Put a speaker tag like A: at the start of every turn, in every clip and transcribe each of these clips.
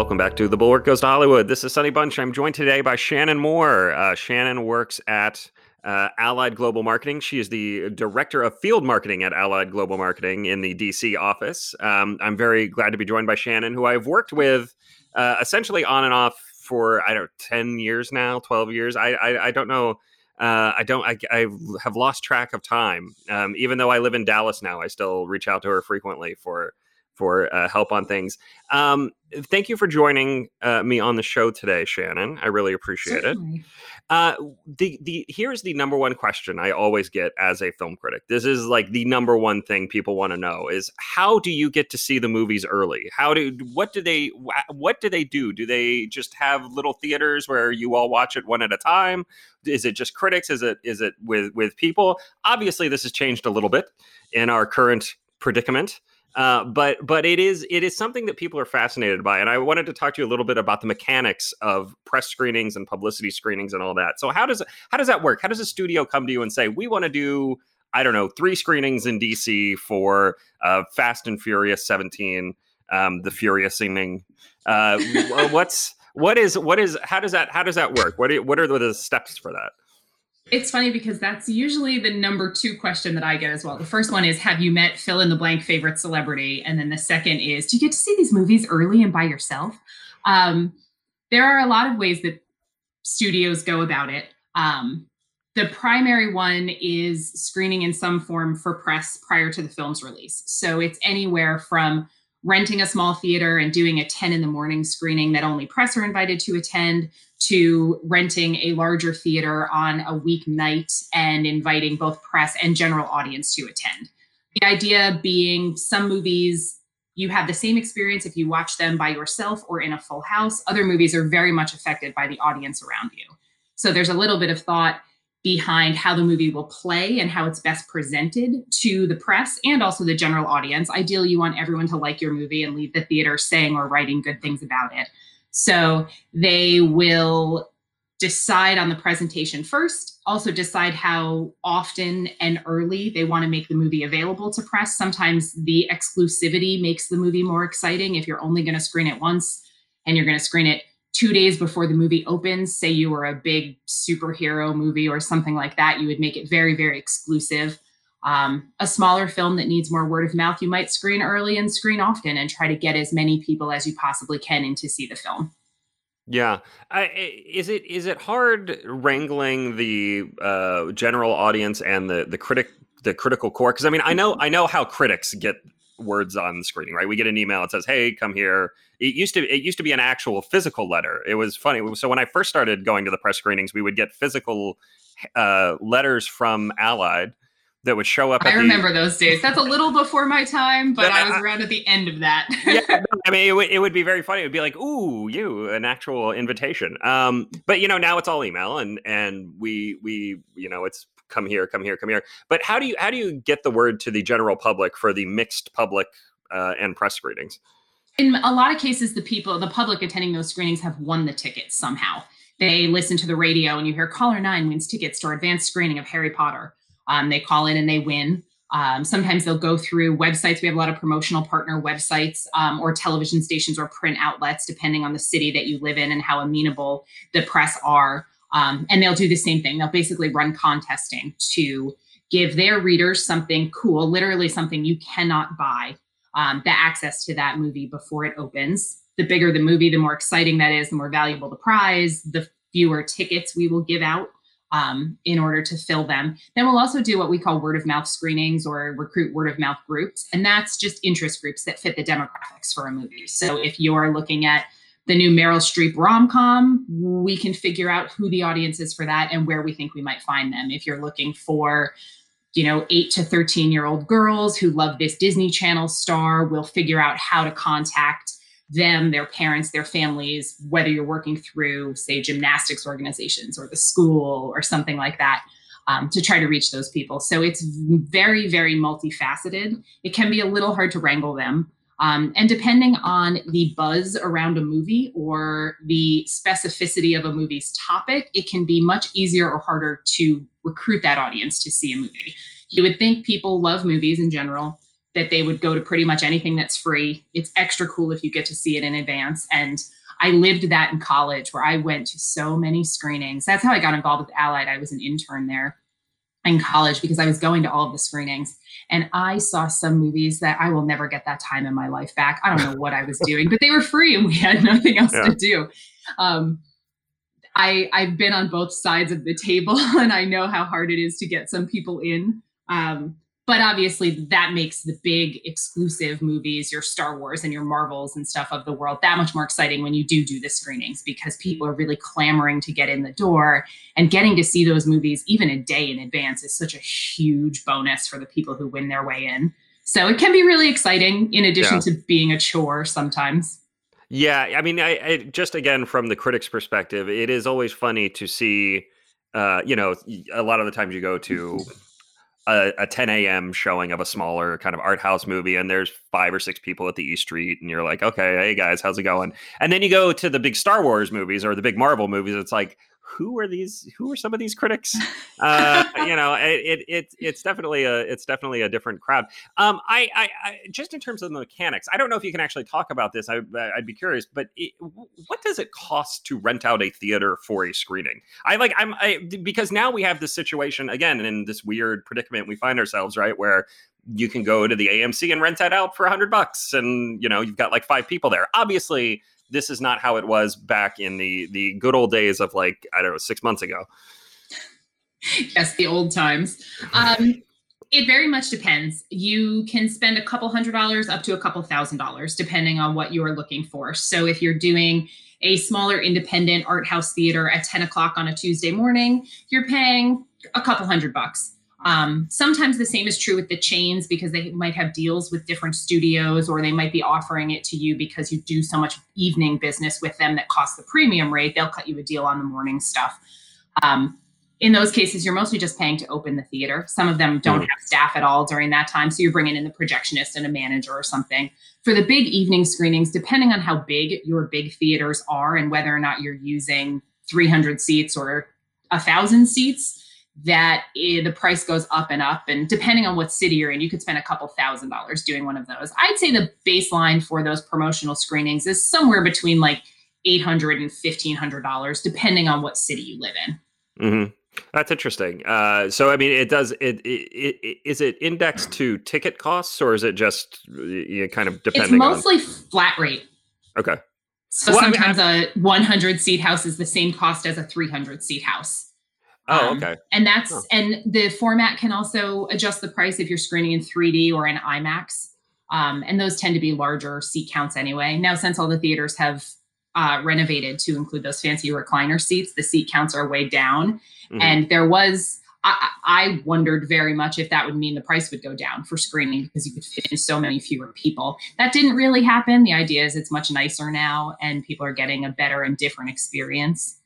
A: Welcome back to The Bulwark Goes to Hollywood. This is Sonny Bunch. I'm joined today by Shannon Moore. Uh, Shannon works at uh, Allied Global Marketing. She is the director of field marketing at Allied Global Marketing in the DC office. Um, I'm very glad to be joined by Shannon, who I've worked with uh, essentially on and off for I don't know, ten years now, twelve years. I I, I don't know. Uh, I don't. I, I, have lost track of time. Um, even though I live in Dallas now, I still reach out to her frequently for for uh, help on things. Um, thank you for joining uh, me on the show today, Shannon. I really appreciate Certainly. it. Uh, the the here's the number one question I always get as a film critic. This is like the number one thing people want to know is how do you get to see the movies early? How do what do they what do they do? Do they just have little theaters where you all watch it one at a time? Is it just critics? Is it is it with with people? Obviously, this has changed a little bit in our current predicament. Uh, but but it is it is something that people are fascinated by, and I wanted to talk to you a little bit about the mechanics of press screenings and publicity screenings and all that. So how does how does that work? How does a studio come to you and say we want to do I don't know three screenings in DC for uh, Fast and Furious 17, um, the Furious evening? Uh, what's what is what is how does that how does that work? What are, what are the steps for that?
B: It's funny because that's usually the number two question that I get as well. The first one is Have you met fill in the blank favorite celebrity? And then the second is Do you get to see these movies early and by yourself? Um, there are a lot of ways that studios go about it. Um, the primary one is screening in some form for press prior to the film's release. So it's anywhere from renting a small theater and doing a 10 in the morning screening that only press are invited to attend to renting a larger theater on a weeknight and inviting both press and general audience to attend. The idea being some movies you have the same experience if you watch them by yourself or in a full house. Other movies are very much affected by the audience around you. So there's a little bit of thought behind how the movie will play and how it's best presented to the press and also the general audience. Ideally, you want everyone to like your movie and leave the theater saying or writing good things about it. So they will decide on the presentation first, also decide how often and early they want to make the movie available to press. Sometimes the exclusivity makes the movie more exciting if you're only going to screen it once and you're going to screen it two days before the movie opens, say you were a big superhero movie or something like that, you would make it very, very exclusive. Um, a smaller film that needs more word of mouth, you might screen early and screen often and try to get as many people as you possibly can in to see the film.
A: Yeah, I, is it is it hard wrangling the uh, general audience and the the critic the critical corps? Because I mean, I know I know how critics get words on the screening, right? We get an email that says, "Hey, come here." It used to it used to be an actual physical letter. It was funny. So when I first started going to the press screenings, we would get physical uh, letters from Allied that would show up.
B: I remember the, those days. That's a little before my time, but I was around at the end of that.
A: yeah, I mean, it, w- it would be very funny. It would be like, "Ooh, you an actual invitation." Um, but you know, now it's all email, and and we we you know, it's come here, come here, come here. But how do you how do you get the word to the general public for the mixed public uh, and press screenings?
B: In a lot of cases, the people, the public attending those screenings have won the tickets somehow. They listen to the radio and you hear caller nine wins tickets to our advanced screening of Harry Potter. Um, they call in and they win. Um, sometimes they'll go through websites. We have a lot of promotional partner websites um, or television stations or print outlets, depending on the city that you live in and how amenable the press are. Um, and they'll do the same thing. They'll basically run contesting to give their readers something cool, literally something you cannot buy, um, the access to that movie before it opens. The bigger the movie, the more exciting that is, the more valuable the prize, the fewer tickets we will give out um, in order to fill them. Then we'll also do what we call word of mouth screenings or recruit word of mouth groups. And that's just interest groups that fit the demographics for a movie. So if you're looking at the new Meryl Streep rom com, we can figure out who the audience is for that and where we think we might find them. If you're looking for, you know, eight to 13 year old girls who love this Disney Channel star, we'll figure out how to contact them, their parents, their families, whether you're working through, say, gymnastics organizations or the school or something like that. Um, to try to reach those people. So it's very, very multifaceted. It can be a little hard to wrangle them. Um, and depending on the buzz around a movie or the specificity of a movie's topic, it can be much easier or harder to recruit that audience to see a movie. You would think people love movies in general, that they would go to pretty much anything that's free. It's extra cool if you get to see it in advance. And I lived that in college where I went to so many screenings. That's how I got involved with Allied. I was an intern there in college because I was going to all of the screenings and I saw some movies that I will never get that time in my life back. I don't know what I was doing, but they were free and we had nothing else yeah. to do. Um, I, I've been on both sides of the table and I know how hard it is to get some people in. Um, but obviously that makes the big exclusive movies your star wars and your marvels and stuff of the world that much more exciting when you do do the screenings because people are really clamoring to get in the door and getting to see those movies even a day in advance is such a huge bonus for the people who win their way in so it can be really exciting in addition yeah. to being a chore sometimes
A: yeah i mean I, I just again from the critics perspective it is always funny to see uh, you know, a lot of the times you go to a, a 10 a.m. showing of a smaller kind of art house movie, and there's five or six people at the East Street, and you're like, okay, hey guys, how's it going? And then you go to the big Star Wars movies or the big Marvel movies, it's like, who are these who are some of these critics? Uh, you know it, it, it's definitely a it's definitely a different crowd. Um I, I, I just in terms of the mechanics i don't know if you can actually talk about this I, i'd be curious but it, what does it cost to rent out a theater for a screening? I like i'm I, because now we have this situation again in this weird predicament we find ourselves right where you can go to the AMC and rent that out for a hundred bucks, and you know you've got like five people there. Obviously, this is not how it was back in the the good old days of like I don't know six months ago.
B: Yes, the old times. Um, it very much depends. You can spend a couple hundred dollars up to a couple thousand dollars, depending on what you're looking for. So if you're doing a smaller independent art house theater at 10 o'clock on a Tuesday morning, you're paying a couple hundred bucks. Um, sometimes the same is true with the chains because they might have deals with different studios or they might be offering it to you because you do so much evening business with them that costs the premium rate. They'll cut you a deal on the morning stuff. Um, in those cases, you're mostly just paying to open the theater. Some of them don't mm. have staff at all during that time. So you're bringing in the projectionist and a manager or something. For the big evening screenings, depending on how big your big theaters are and whether or not you're using 300 seats or a thousand seats, that it, the price goes up and up. And depending on what city you're in, you could spend a couple thousand dollars doing one of those. I'd say the baseline for those promotional screenings is somewhere between like $800 and $1,500, depending on what city you live in.
A: Mm-hmm. That's interesting. Uh, so, I mean, it does. It, it, it is it indexed to ticket costs, or is it just you know, kind of depending?
B: It's mostly on... flat rate.
A: Okay.
B: So well, sometimes I mean, I... a 100 seat house is the same cost as a 300 seat house.
A: Oh, um, okay.
B: and that's oh. and the format can also adjust the price if you're screening in 3D or in IMAX. Um, and those tend to be larger seat counts anyway. Now, since all the theaters have uh, renovated to include those fancy recliner seats, the seat counts are way down. Mm-hmm. And there was, I, I, wondered very much if that would mean the price would go down for screening because you could fit in so many fewer people. That didn't really happen. The idea is it's much nicer now and people are getting a better and different experience.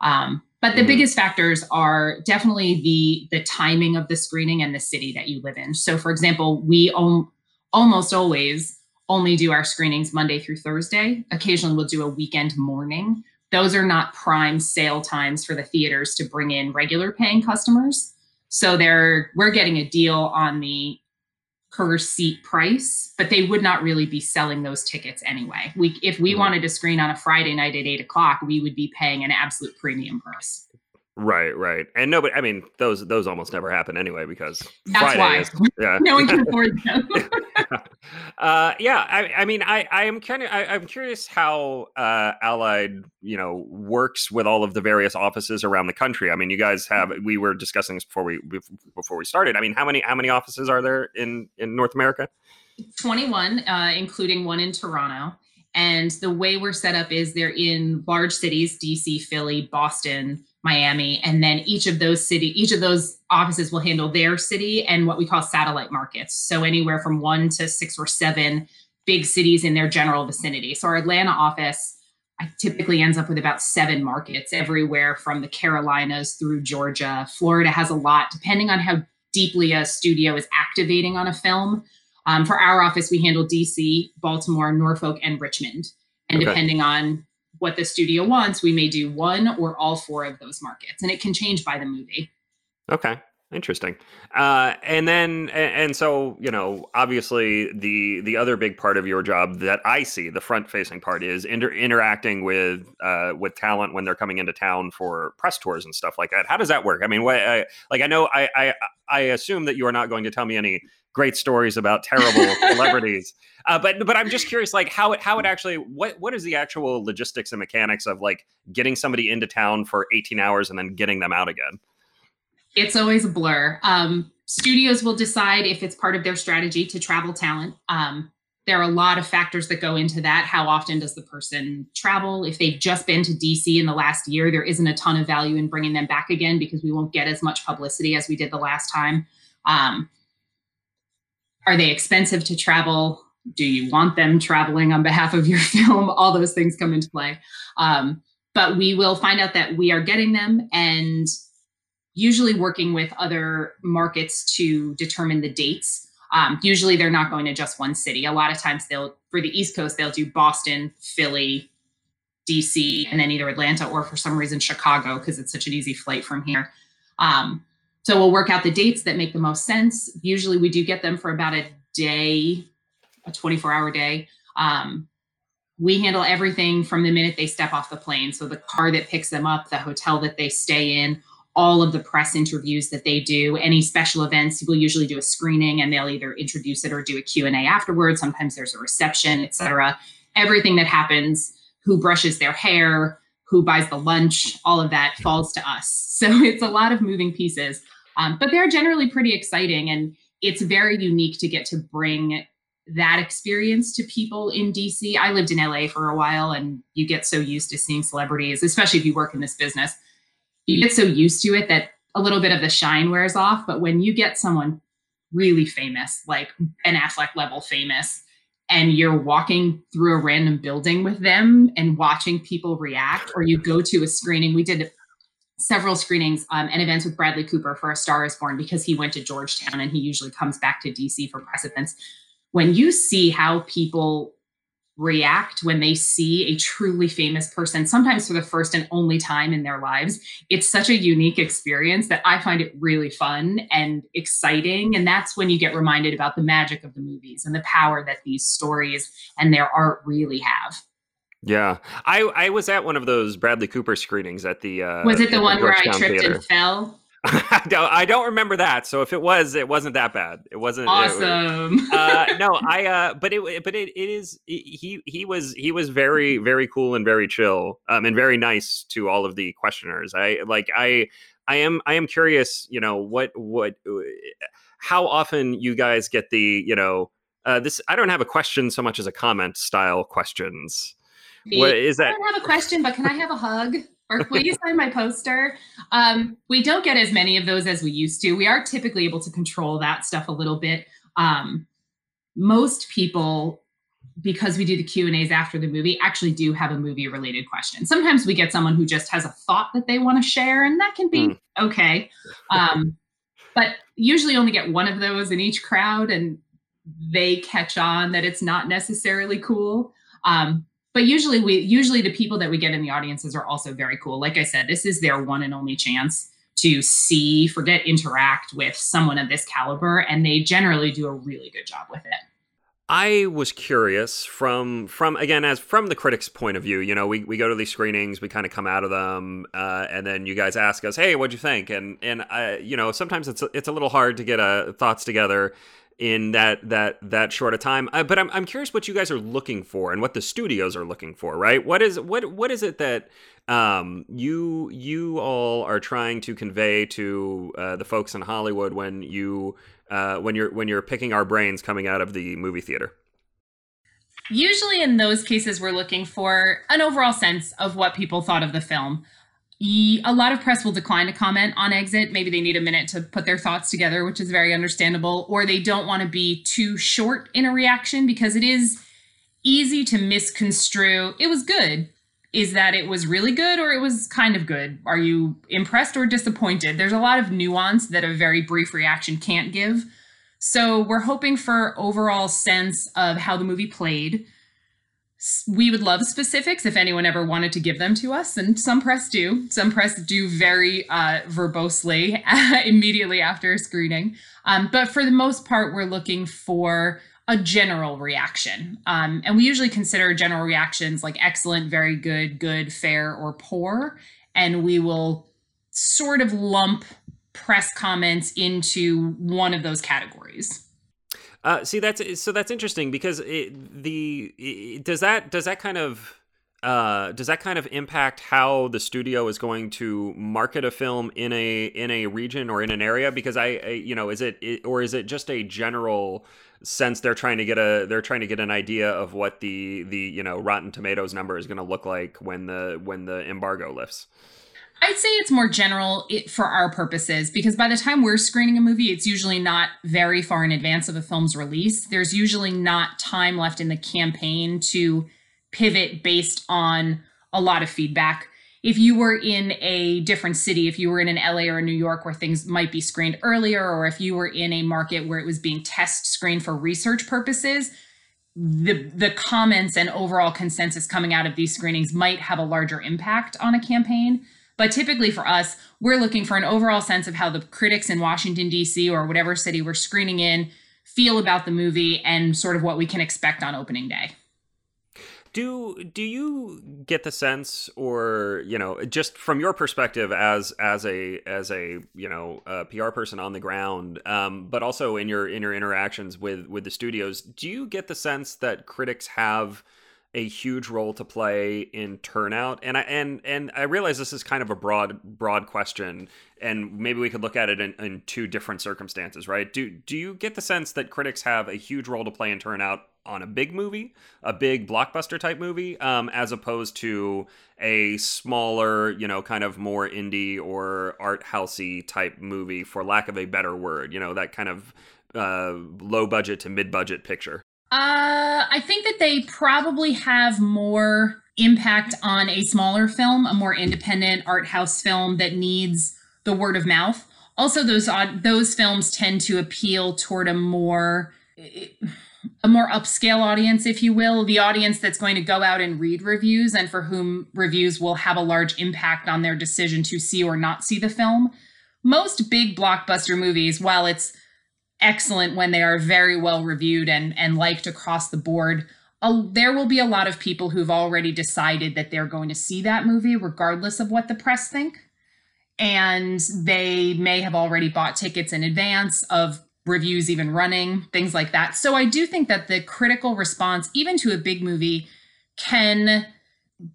B: Um, but the mm-hmm. biggest factors are definitely the the timing of the screening and the city that you live in. So, for example, we om- almost always only do our screenings Monday through Thursday. Occasionally, we'll do a weekend morning. Those are not prime sale times for the theaters to bring in regular paying customers. So they're we're getting a deal on the per seat price, but they would not really be selling those tickets anyway. We, if we mm-hmm. wanted to screen on a Friday night at eight o'clock, we would be paying an absolute premium price.
A: Right, right, and no, but I mean those those almost never happen anyway because
B: that's Friday why is, yeah. no one can afford them.
A: uh, yeah, I, I mean, I I am kind of I, am curious how uh, Allied you know works with all of the various offices around the country. I mean, you guys have we were discussing this before we before we started. I mean, how many how many offices are there in in North America?
B: Twenty one, uh, including one in Toronto. And the way we're set up is they're in large cities: DC, Philly, Boston. Miami, and then each of those city, each of those offices will handle their city and what we call satellite markets. So anywhere from one to six or seven big cities in their general vicinity. So our Atlanta office typically ends up with about seven markets everywhere from the Carolinas through Georgia. Florida has a lot, depending on how deeply a studio is activating on a film. Um, for our office, we handle DC, Baltimore, Norfolk, and Richmond. And okay. depending on what the studio wants, we may do one or all four of those markets, and it can change by the movie.
A: Okay. Interesting. Uh, and then, and, so, you know, obviously the the other big part of your job that I see, the front facing part, is inter- interacting with uh, with talent when they're coming into town for press tours and stuff like that. How does that work? I mean, what, I, like I know I, I I assume that you are not going to tell me any great stories about terrible celebrities, uh, but but I'm just curious, like how it how it actually what what is the actual logistics and mechanics of like getting somebody into town for 18 hours and then getting them out again?
B: it's always a blur. Um, studios will decide if it's part of their strategy to travel talent. Um, there are a lot of factors that go into that. How often does the person travel? If they've just been to DC in the last year, there isn't a ton of value in bringing them back again because we won't get as much publicity as we did the last time. Um, are they expensive to travel? Do you want them traveling on behalf of your film? All those things come into play. Um, but we will find out that we are getting them and usually working with other markets to determine the dates. Um, usually they're not going to just one city. A lot of times they'll, for the East Coast, they'll do Boston, Philly, DC, and then either Atlanta or for some reason Chicago because it's such an easy flight from here. Um, so we'll work out the dates that make the most sense. Usually we do get them for about a day, a 24 hour day. Um, we handle everything from the minute they step off the plane. So the car that picks them up, the hotel that they stay in, all of the press interviews that they do any special events people usually do a screening and they'll either introduce it or do a q&a afterwards sometimes there's a reception etc everything that happens who brushes their hair who buys the lunch all of that falls to us so it's a lot of moving pieces um, but they're generally pretty exciting and it's very unique to get to bring that experience to people in DC. I lived in LA for a while and you get so used to seeing celebrities, especially if you work in this business, you get so used to it that a little bit of the shine wears off. But when you get someone really famous, like an Affleck level famous, and you're walking through a random building with them and watching people react, or you go to a screening, we did several screenings um, and events with Bradley Cooper for A Star is Born because he went to Georgetown and he usually comes back to DC for press events. When you see how people react when they see a truly famous person, sometimes for the first and only time in their lives. It's such a unique experience that I find it really fun and exciting. And that's when you get reminded about the magic of the movies and the power that these stories and their art really have.
A: Yeah, I I was at one of those Bradley Cooper screenings at the. Uh,
B: was it the one where I tripped Theater. and fell?
A: I don't, I don't remember that. So if it was, it wasn't that bad. It wasn't
B: awesome.
A: It, uh, no, I. Uh, but it, but it, it is. He, he was, he was very, very cool and very chill, um, and very nice to all of the questioners. I like, I, I am, I am curious. You know, what, what, how often you guys get the, you know, uh, this. I don't have a question so much as a comment style questions.
B: What is that? I don't have a question, but can I have a hug? Or will you sign my poster? Um, we don't get as many of those as we used to. We are typically able to control that stuff a little bit. Um, most people, because we do the Q and A's after the movie, actually do have a movie related question. Sometimes we get someone who just has a thought that they want to share, and that can be mm. okay. Um, but usually only get one of those in each crowd, and they catch on that it's not necessarily cool. Um, but usually we usually the people that we get in the audiences are also very cool like i said this is their one and only chance to see forget interact with someone of this caliber and they generally do a really good job with it
A: I was curious from from again as from the critics' point of view. You know, we, we go to these screenings, we kind of come out of them, uh, and then you guys ask us, "Hey, what'd you think?" And and uh, you know, sometimes it's it's a little hard to get uh, thoughts together in that that that short a time. Uh, but I'm I'm curious what you guys are looking for and what the studios are looking for, right? What is what what is it that um, you you all are trying to convey to uh, the folks in Hollywood when you uh, when you're when you're picking our brains coming out of the movie theater?
B: Usually, in those cases, we're looking for an overall sense of what people thought of the film a lot of press will decline to comment on exit. Maybe they need a minute to put their thoughts together, which is very understandable, or they don't want to be too short in a reaction because it is easy to misconstrue. It was good. Is that it was really good or it was kind of good? Are you impressed or disappointed? There's a lot of nuance that a very brief reaction can't give. So we're hoping for overall sense of how the movie played we would love specifics if anyone ever wanted to give them to us and some press do. Some press do very uh, verbosely immediately after a screening. Um, but for the most part we're looking for a general reaction. Um, and we usually consider general reactions like excellent very good good fair or poor. And we will sort of lump press comments into one of those categories
A: uh, see, that's so that's interesting because it, the it, does that does that kind of uh, does that kind of impact how the studio is going to market a film in a in a region or in an area? Because I, I you know, is it, it or is it just a general sense they're trying to get a they're trying to get an idea of what the the you know Rotten Tomatoes number is going to look like when the when the embargo lifts?
B: I'd say it's more general for our purposes because by the time we're screening a movie, it's usually not very far in advance of a film's release. There's usually not time left in the campaign to pivot based on a lot of feedback. If you were in a different city, if you were in an LA or a New York where things might be screened earlier, or if you were in a market where it was being test screened for research purposes, the the comments and overall consensus coming out of these screenings might have a larger impact on a campaign. But typically for us, we're looking for an overall sense of how the critics in Washington, D.C., or whatever city we're screening in feel about the movie and sort of what we can expect on opening day.
A: Do do you get the sense, or you know, just from your perspective as as a as a you know a PR person on the ground, um, but also in your in your interactions with with the studios, do you get the sense that critics have a huge role to play in turnout. And i and and i realize this is kind of a broad broad question and maybe we could look at it in, in two different circumstances right? Do do you get the sense that critics have a huge role to play in turnout on a big movie a big blockbuster type movie um, as opposed to a smaller you know kind of more indie or art housey type movie for lack of a better word you know that kind of uh, low budget to mid budget picture
B: uh, I think that they probably have more impact on a smaller film, a more independent art house film that needs the word of mouth. Also, those odd, those films tend to appeal toward a more a more upscale audience, if you will, the audience that's going to go out and read reviews and for whom reviews will have a large impact on their decision to see or not see the film. Most big blockbuster movies, while it's excellent when they are very well reviewed and, and liked across the board. Uh, there will be a lot of people who've already decided that they're going to see that movie, regardless of what the press think. And they may have already bought tickets in advance of reviews even running, things like that. So I do think that the critical response, even to a big movie, can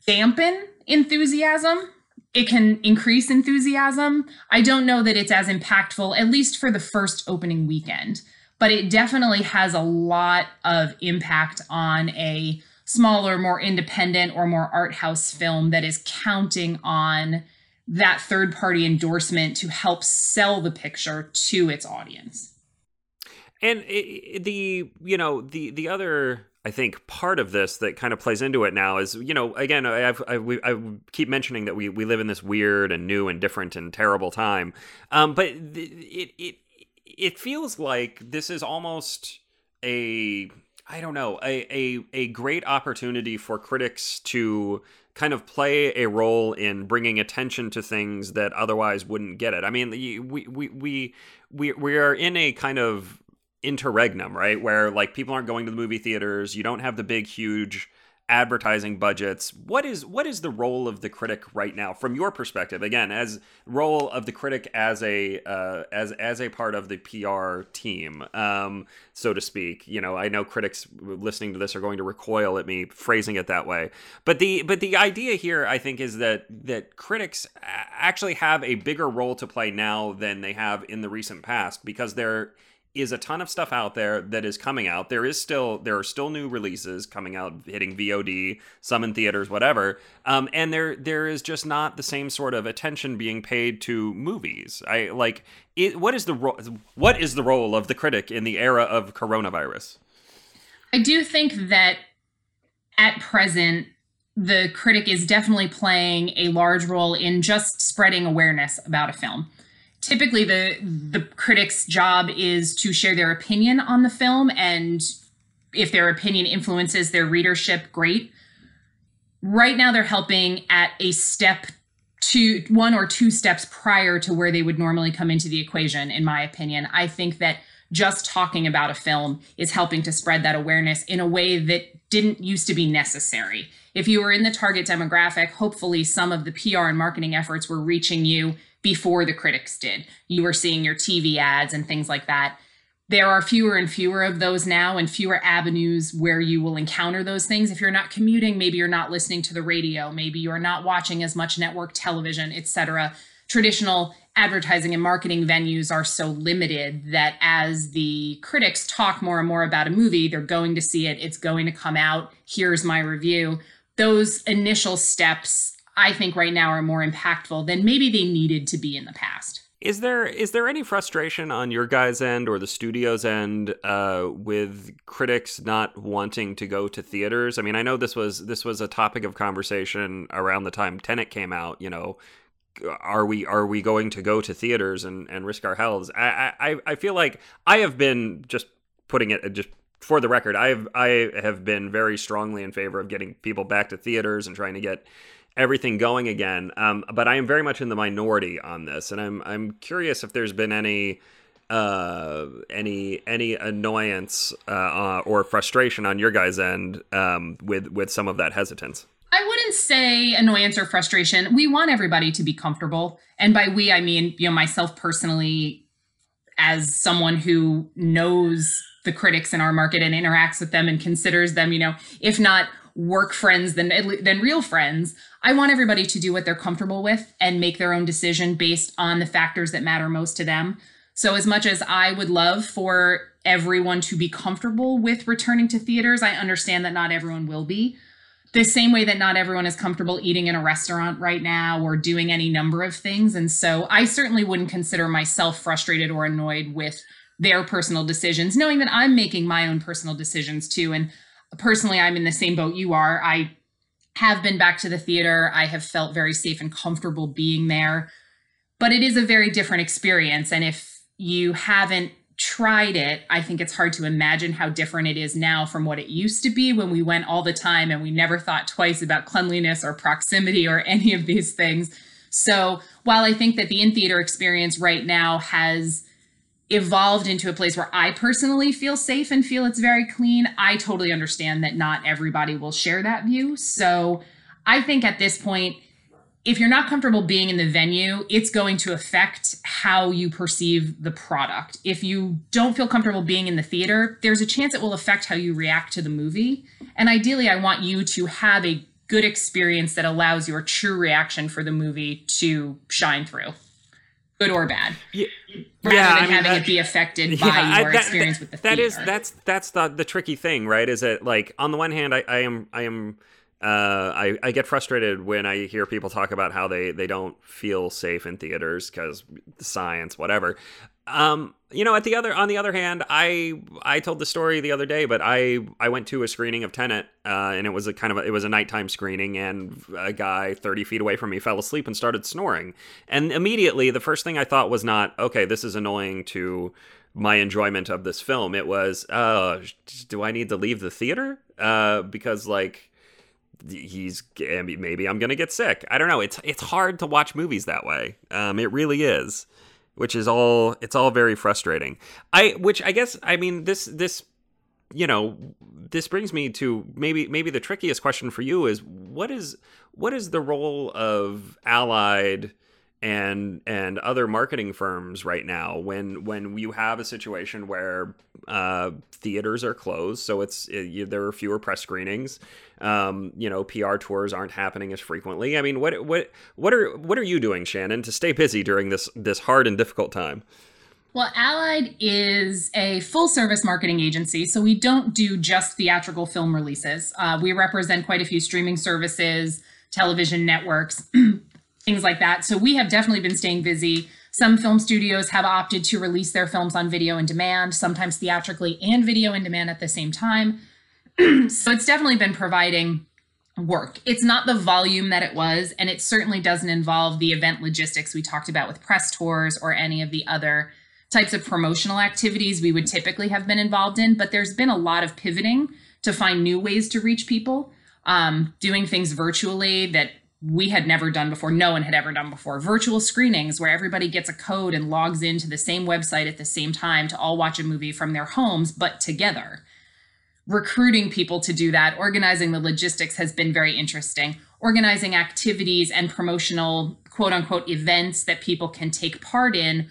B: dampen enthusiasm it can increase enthusiasm. I don't know that it's as impactful, at least for the first opening weekend, but it definitely has a lot of impact on a smaller, more independent, or more art house film that is counting on that third party endorsement to help sell the picture to its audience.
A: And the, you know, the the other I think part of this that kind of plays into it now is, you know, again, I've, I, I keep mentioning that we, we live in this weird and new and different and terrible time. Um, but it, it, it feels like this is almost a, I don't know, a, a, a great opportunity for critics to kind of play a role in bringing attention to things that otherwise wouldn't get it. I mean, we, we, we, we, we are in a kind of interregnum, right? Where like people aren't going to the movie theaters, you don't have the big huge advertising budgets. What is what is the role of the critic right now from your perspective? Again, as role of the critic as a uh, as as a part of the PR team, um, so to speak. You know, I know critics listening to this are going to recoil at me phrasing it that way, but the but the idea here, I think, is that that critics actually have a bigger role to play now than they have in the recent past because they're is a ton of stuff out there that is coming out. There is still there are still new releases coming out, hitting VOD, some in theaters, whatever. Um, and there there is just not the same sort of attention being paid to movies. I like it. What is the ro- what is the role of the critic in the era of coronavirus?
B: I do think that at present the critic is definitely playing a large role in just spreading awareness about a film typically the the critic's job is to share their opinion on the film and if their opinion influences their readership, great. Right now, they're helping at a step two, one or two steps prior to where they would normally come into the equation, in my opinion. I think that just talking about a film is helping to spread that awareness in a way that didn't used to be necessary. If you were in the target demographic, hopefully some of the PR and marketing efforts were reaching you before the critics did. You were seeing your TV ads and things like that. There are fewer and fewer of those now and fewer avenues where you will encounter those things. If you're not commuting, maybe you're not listening to the radio, maybe you're not watching as much network television, etc. Traditional advertising and marketing venues are so limited that as the critics talk more and more about a movie, they're going to see it, it's going to come out, here's my review. Those initial steps, I think, right now are more impactful than maybe they needed to be in the past.
A: Is there is there any frustration on your guys' end or the studio's end uh, with critics not wanting to go to theaters? I mean, I know this was this was a topic of conversation around the time Tenet came out. You know, are we are we going to go to theaters and, and risk our health? I, I I feel like I have been just putting it just for the record. I have I have been very strongly in favor of getting people back to theaters and trying to get everything going again. Um, but I am very much in the minority on this, and I'm I'm curious if there's been any uh any any annoyance uh, uh, or frustration on your guys end um with with some of that hesitance
B: I wouldn't say annoyance or frustration. We want everybody to be comfortable. And by we, I mean, you know, myself personally, as someone who knows the critics in our market and interacts with them and considers them, you know, if not work friends, then, then real friends. I want everybody to do what they're comfortable with and make their own decision based on the factors that matter most to them. So, as much as I would love for everyone to be comfortable with returning to theaters, I understand that not everyone will be the same way that not everyone is comfortable eating in a restaurant right now or doing any number of things. And so I certainly wouldn't consider myself frustrated or annoyed with their personal decisions, knowing that I'm making my own personal decisions too. And personally, I'm in the same boat you are. I have been back to the theater. I have felt very safe and comfortable being there. But it is a very different experience. And if you haven't tried it, I think it's hard to imagine how different it is now from what it used to be when we went all the time and we never thought twice about cleanliness or proximity or any of these things. So, while I think that the in theater experience right now has evolved into a place where I personally feel safe and feel it's very clean, I totally understand that not everybody will share that view. So, I think at this point, if you're not comfortable being in the venue, it's going to affect how you perceive the product. If you don't feel comfortable being in the theater, there's a chance it will affect how you react to the movie. And ideally, I want you to have a good experience that allows your true reaction for the movie to shine through, good or bad.
A: Yeah,
B: rather yeah, than I mean, having that, it be affected by yeah, your I, that, experience with the
A: that
B: theater.
A: That is that's that's the the tricky thing, right? Is that like on the one hand, I, I am I am uh, I, I get frustrated when I hear people talk about how they, they don't feel safe in theaters because science, whatever. Um, you know, at the other on the other hand, I I told the story the other day, but I I went to a screening of Tenet, uh, and it was a kind of a, it was a nighttime screening, and a guy thirty feet away from me fell asleep and started snoring, and immediately the first thing I thought was not okay, this is annoying to my enjoyment of this film. It was, uh, do I need to leave the theater? Uh, because like he's maybe I'm gonna get sick. I don't know. It's it's hard to watch movies that way. Um, it really is, which is all it's all very frustrating. I which I guess I mean this this you know this brings me to maybe maybe the trickiest question for you is what is what is the role of allied and and other marketing firms right now when when you have a situation where uh, theaters are closed so it's it, you, there are fewer press screenings um, you know PR tours aren't happening as frequently I mean what what what are what are you doing Shannon to stay busy during this this hard and difficult time
B: well, Allied is a full service marketing agency, so we don't do just theatrical film releases. Uh, we represent quite a few streaming services, television networks, things like that. So we have definitely been staying busy. Some film studios have opted to release their films on video in demand, sometimes theatrically and video in demand at the same time. so it's definitely been providing work. It's not the volume that it was, and it certainly doesn't involve the event logistics we talked about with press tours or any of the other types of promotional activities we would typically have been involved in, but there's been a lot of pivoting to find new ways to reach people, um, doing things virtually that we had never done before, no one had ever done before. Virtual screenings where everybody gets a code and logs into the same website at the same time to all watch a movie from their homes, but together. Recruiting people to do that, organizing the logistics has been very interesting. Organizing activities and promotional quote unquote events that people can take part in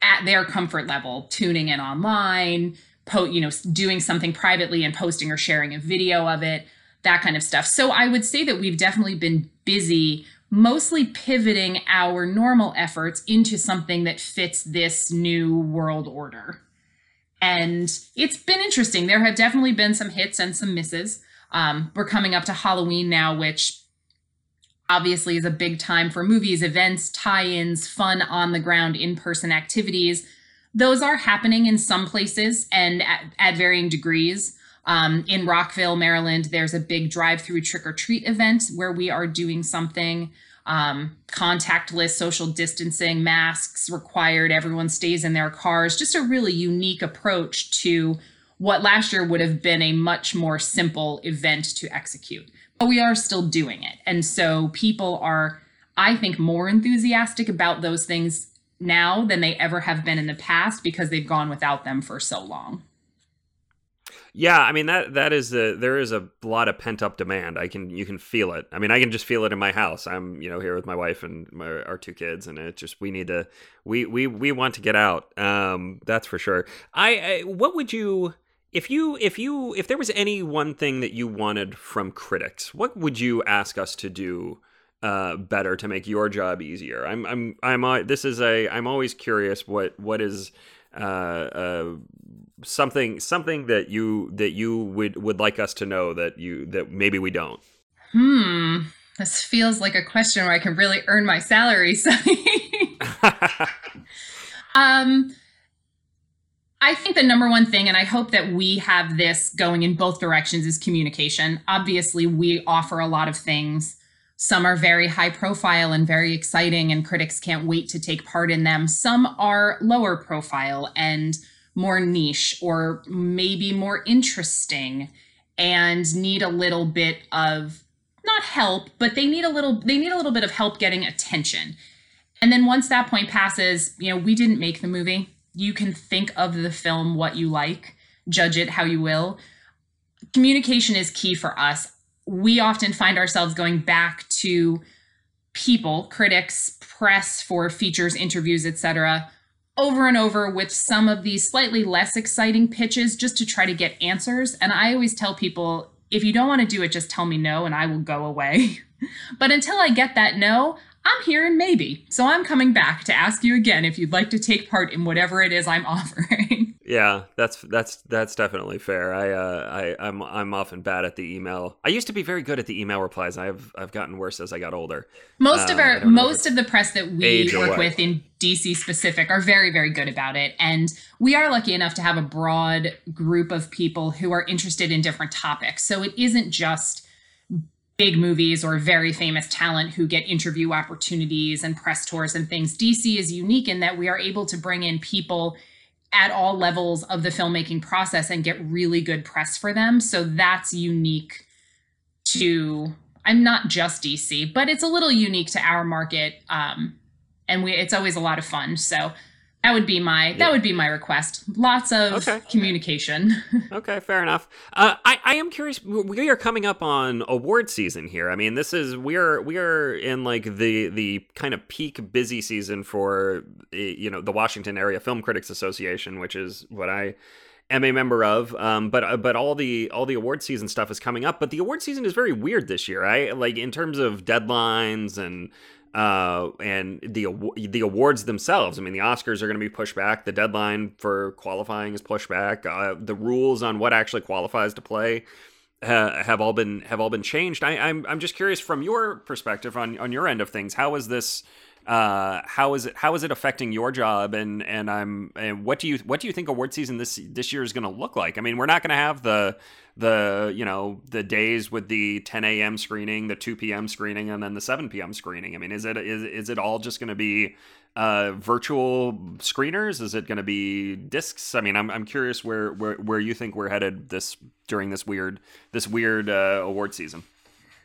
B: at their comfort level, tuning in online, po- you know, doing something privately and posting or sharing a video of it that kind of stuff. So I would say that we've definitely been busy mostly pivoting our normal efforts into something that fits this new world order. And it's been interesting. There have definitely been some hits and some misses. Um, we're coming up to Halloween now, which obviously is a big time for movies, events, tie ins, fun on the ground, in person activities. Those are happening in some places and at, at varying degrees. Um, in Rockville, Maryland, there's a big drive through trick or treat event where we are doing something um, contactless, social distancing, masks required, everyone stays in their cars. Just a really unique approach to what last year would have been a much more simple event to execute. But we are still doing it. And so people are, I think, more enthusiastic about those things now than they ever have been in the past because they've gone without them for so long.
A: Yeah, I mean that that is a there is a lot of pent up demand. I can you can feel it. I mean, I can just feel it in my house. I'm you know here with my wife and my, our two kids, and it just we need to we we we want to get out. Um, that's for sure. I, I what would you if you if you if there was any one thing that you wanted from critics, what would you ask us to do? uh, better to make your job easier. I'm I'm I'm uh, this is a I'm always curious what what is uh, uh, something something that you that you would would like us to know that you that maybe we don't
B: hmm this feels like a question where i can really earn my salary um I think the number one thing, and I hope that we have this going in both directions, is communication. Obviously, we offer a lot of things. Some are very high profile and very exciting, and critics can't wait to take part in them. Some are lower profile and more niche or maybe more interesting and need a little bit of not help but they need a little they need a little bit of help getting attention. And then once that point passes you know we didn't make the movie. You can think of the film what you like judge it how you will. Communication is key for us. We often find ourselves going back to people critics press for features interviews etc over and over with some of these slightly less exciting pitches just to try to get answers. And I always tell people if you don't want to do it, just tell me no and I will go away. but until I get that no, I'm here and maybe. So I'm coming back to ask you again if you'd like to take part in whatever it is I'm offering.
A: Yeah, that's that's that's definitely fair. I uh I I'm I'm often bad at the email. I used to be very good at the email replies. I've I've gotten worse as I got older.
B: Most uh, of our most of the press that we work with in DC specific are very very good about it and we are lucky enough to have a broad group of people who are interested in different topics. So it isn't just big movies or very famous talent who get interview opportunities and press tours and things. DC is unique in that we are able to bring in people at all levels of the filmmaking process and get really good press for them. So that's unique to I'm not just DC, but it's a little unique to our market. Um, and we it's always a lot of fun. So that would be my yeah. that would be my request. Lots of okay. communication.
A: okay, fair enough. Uh, I I am curious. We are coming up on award season here. I mean, this is we are we are in like the the kind of peak busy season for you know the Washington Area Film Critics Association, which is what I am a member of. Um, but uh, but all the all the award season stuff is coming up. But the award season is very weird this year. I like in terms of deadlines and uh, and the the awards themselves. I mean, the Oscars are going to be pushed back. The deadline for qualifying is pushed back. Uh, the rules on what actually qualifies to play uh, have all been have all been changed. I, I'm I'm just curious from your perspective on on your end of things. How is this? Uh, how is it how is it affecting your job and and I'm and what do you what do you think award season this this year is going to look like? I mean, we're not going to have the the you know the days with the 10 a.m. screening, the 2 p.m. screening, and then the 7 p.m. screening. I mean, is it is is it all just going to be uh, virtual screeners? Is it going to be discs? I mean, I'm I'm curious where where where you think we're headed this during this weird this weird uh, award season.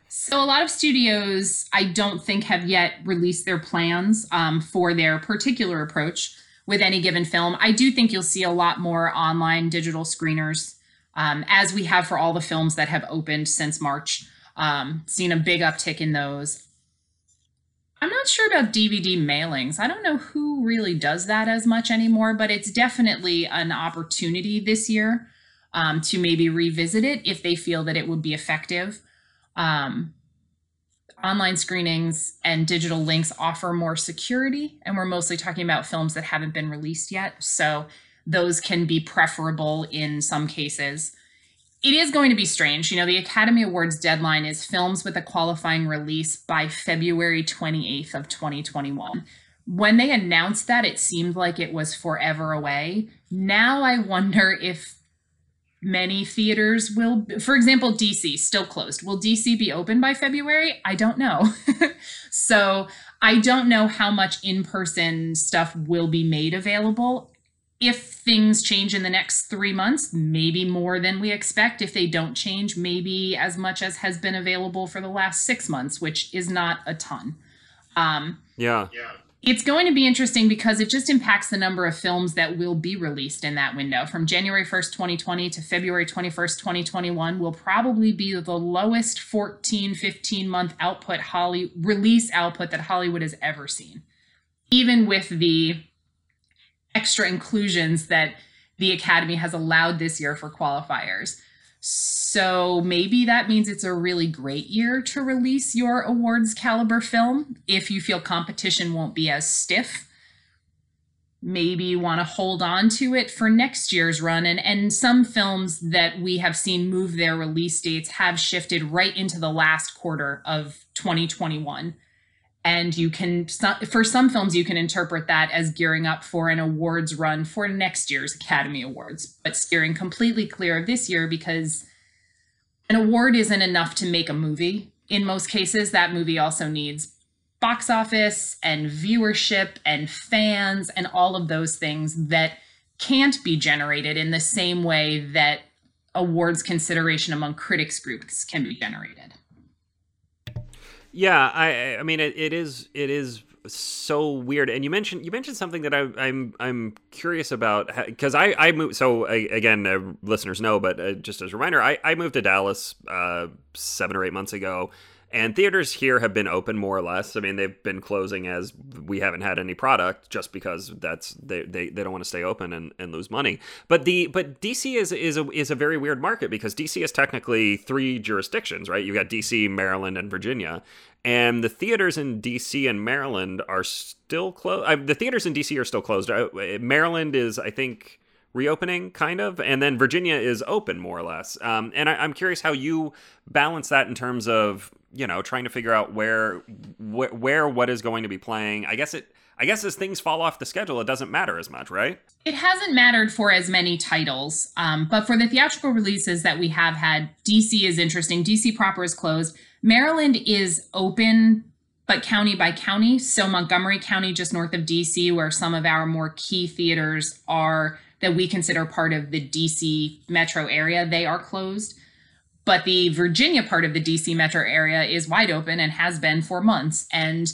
B: So a lot of studios, I don't think, have yet released their plans um, for their particular approach with any given film. I do think you'll see a lot more online digital screeners, um, as we have for all the films that have opened since March. Um, seen a big uptick in those. I'm not sure about DVD mailings. I don't know who really does that as much anymore, but it's definitely an opportunity this year um, to maybe revisit it if they feel that it would be effective. Um, online screenings and digital links offer more security, and we're mostly talking about films that haven't been released yet. So those can be preferable in some cases. It is going to be strange. You know, the Academy Awards deadline is films with a qualifying release by February 28th of 2021. When they announced that, it seemed like it was forever away. Now I wonder if many theaters will for example dc still closed will dc be open by february i don't know so i don't know how much in-person stuff will be made available if things change in the next three months maybe more than we expect if they don't change maybe as much as has been available for the last six months which is not a ton
A: um, yeah yeah
B: it's going to be interesting because it just impacts the number of films that will be released in that window. From January 1st, 2020 to February 21st, 2021 will probably be the lowest 14, 15 month output Holly release output that Hollywood has ever seen. Even with the extra inclusions that the Academy has allowed this year for qualifiers. So maybe that means it's a really great year to release your awards caliber film if you feel competition won't be as stiff. Maybe you want to hold on to it for next year's run. And, and some films that we have seen move their release dates have shifted right into the last quarter of 2021 and you can for some films you can interpret that as gearing up for an awards run for next year's academy awards but steering completely clear of this year because an award isn't enough to make a movie. In most cases that movie also needs box office and viewership and fans and all of those things that can't be generated in the same way that awards consideration among critics groups can be generated
A: yeah, I I mean it, it is it is so weird. And you mentioned you mentioned something that I, am I'm, I'm curious about because I I moved. So I, again, uh, listeners know, but uh, just as a reminder, I I moved to Dallas uh, seven or eight months ago, and theaters here have been open more or less. I mean, they've been closing as we haven't had any product just because that's they, they, they don't want to stay open and, and lose money. But the but DC is is a is a very weird market because DC is technically three jurisdictions, right? You've got DC, Maryland, and Virginia. And the theaters in DC and Maryland are still closed. The theaters in DC are still closed. Maryland is, I think, reopening kind of and then virginia is open more or less um, and I, am curious how you balance that in terms of you know trying to figure out where wh- where what is going to be playing. I guess it i guess as things fall off the schedule it doesn't matter as much right?
B: It hasn't mattered for as many titles um, but for the theatrical releases that we have had dc is interesting. Dc proper is closed. Maryland is open but county by county. So montgomery county just north of dc where some of our more key theaters are that we consider part of the DC metro area, they are closed. But the Virginia part of the DC metro area is wide open and has been for months and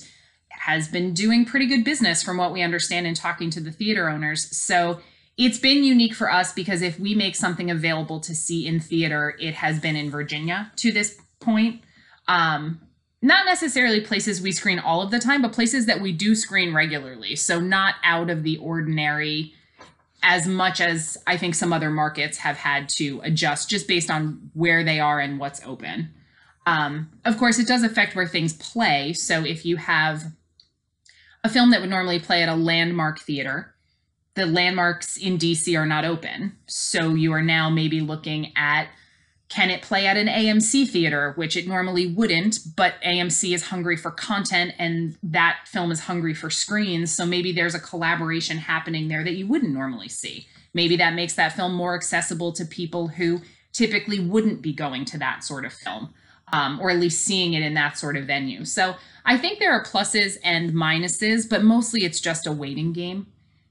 B: has been doing pretty good business from what we understand in talking to the theater owners. So it's been unique for us because if we make something available to see in theater, it has been in Virginia to this point. Um, not necessarily places we screen all of the time, but places that we do screen regularly. So not out of the ordinary as much as I think some other markets have had to adjust just based on where they are and what's open. Um, of course, it does affect where things play. So if you have a film that would normally play at a landmark theater, the landmarks in DC are not open. So you are now maybe looking at can it play at an AMC theater, which it normally wouldn't, but AMC is hungry for content and that film is hungry for screens. So maybe there's a collaboration happening there that you wouldn't normally see. Maybe that makes that film more accessible to people who typically wouldn't be going to that sort of film. um, or at least seeing it in that sort of venue. So I think there are pluses and minuses, but mostly it's just a waiting game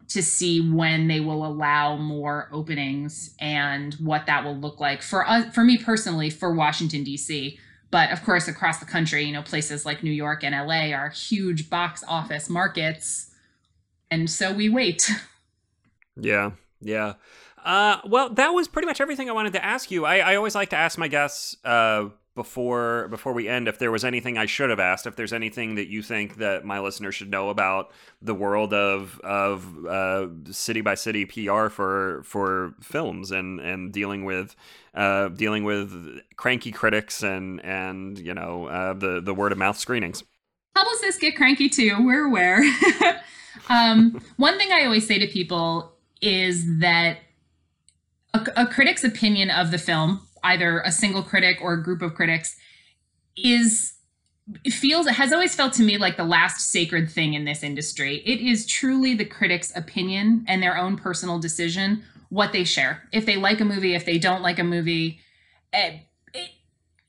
B: to see when they will allow more openings and what that will look like for us, for me personally, for Washington D.C. But of course, across the country, you know, places like New York and LA are huge box office markets, and so we wait.
A: Yeah, yeah. Uh, well, that was pretty much everything I wanted to ask you. I, I always like to ask my guests uh, before before we end if there was anything I should have asked, if there's anything that you think that my listeners should know about the world of of uh, city by city PR for for films and and dealing with uh, dealing with cranky critics and and you know uh, the the word of mouth screenings.
B: Publicists get cranky too. We're aware. um, one thing I always say to people is that a, a critic's opinion of the film either a single critic or a group of critics is feels it has always felt to me like the last sacred thing in this industry. It is truly the critic's opinion and their own personal decision what they share. If they like a movie, if they don't like a movie, it, eh, it,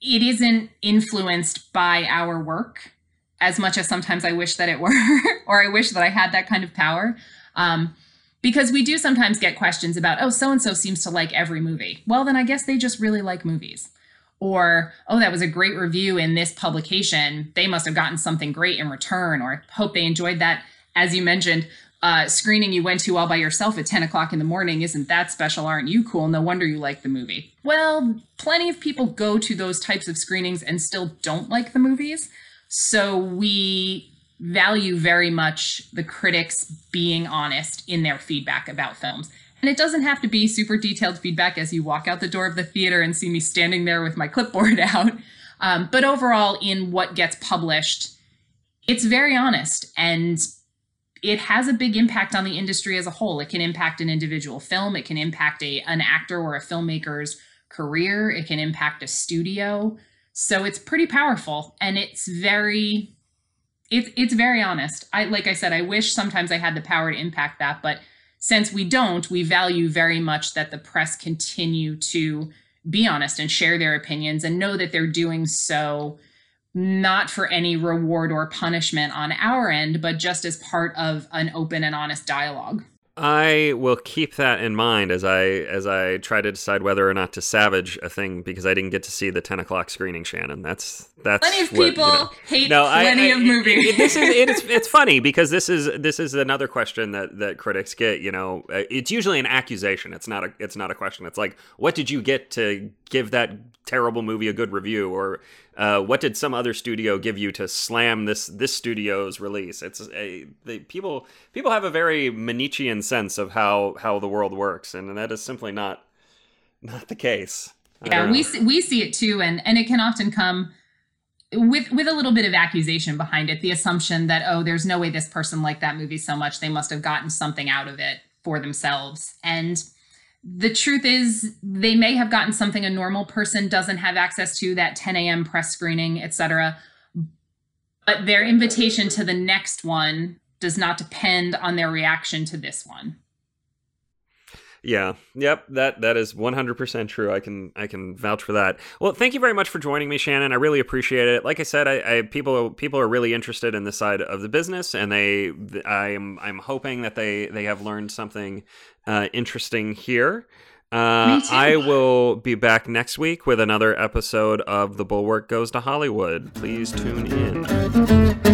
B: it isn't influenced by our work as much as sometimes I wish that it were, or I wish that I had that kind of power. Um, because we do sometimes get questions about, oh, so and so seems to like every movie. Well, then I guess they just really like movies. Or, oh, that was a great review in this publication. They must have gotten something great in return, or hope they enjoyed that. As you mentioned, uh, screening you went to all by yourself at 10 o'clock in the morning. Isn't that special? Aren't you cool? No wonder you like the movie. Well, plenty of people go to those types of screenings and still don't like the movies. So we value very much the critics being honest in their feedback about films. And it doesn't have to be super detailed feedback as you walk out the door of the theater and see me standing there with my clipboard out. Um, but overall, in what gets published, it's very honest and it has a big impact on the industry as a whole. It can impact an individual film, it can impact a, an actor or a filmmaker's career, it can impact a studio. So it's pretty powerful and it's very it's it's very honest. I like I said, I wish sometimes I had the power to impact that, but since we don't, we value very much that the press continue to be honest and share their opinions and know that they're doing so not for any reward or punishment on our end, but just as part of an open and honest dialogue.
A: I will keep that in mind as I as I try to decide whether or not to savage a thing because I didn't get to see the ten o'clock screening. Shannon, that's that's
B: plenty of what, people you know. hate no, plenty I, I, of movies.
A: It, this is it's it's funny because this is this is another question that that critics get. You know, uh, it's usually an accusation. It's not a it's not a question. It's like, what did you get to give that terrible movie a good review, or uh, what did some other studio give you to slam this this studio's release? It's a the, people people have a very Manichean sense of how how the world works, and that is simply not not the case.
B: yeah, we see, we see it too, and and it can often come with with a little bit of accusation behind it the assumption that oh there's no way this person liked that movie so much they must have gotten something out of it for themselves and the truth is they may have gotten something a normal person doesn't have access to that 10 a.m press screening etc but their invitation to the next one does not depend on their reaction to this one
A: yeah. Yep. That that is 100% true. I can I can vouch for that. Well, thank you very much for joining me, Shannon. I really appreciate it. Like I said, I, I people people are really interested in this side of the business, and they I'm I'm hoping that they they have learned something uh, interesting here. Uh, I will be back next week with another episode of The Bulwark Goes to Hollywood. Please tune in.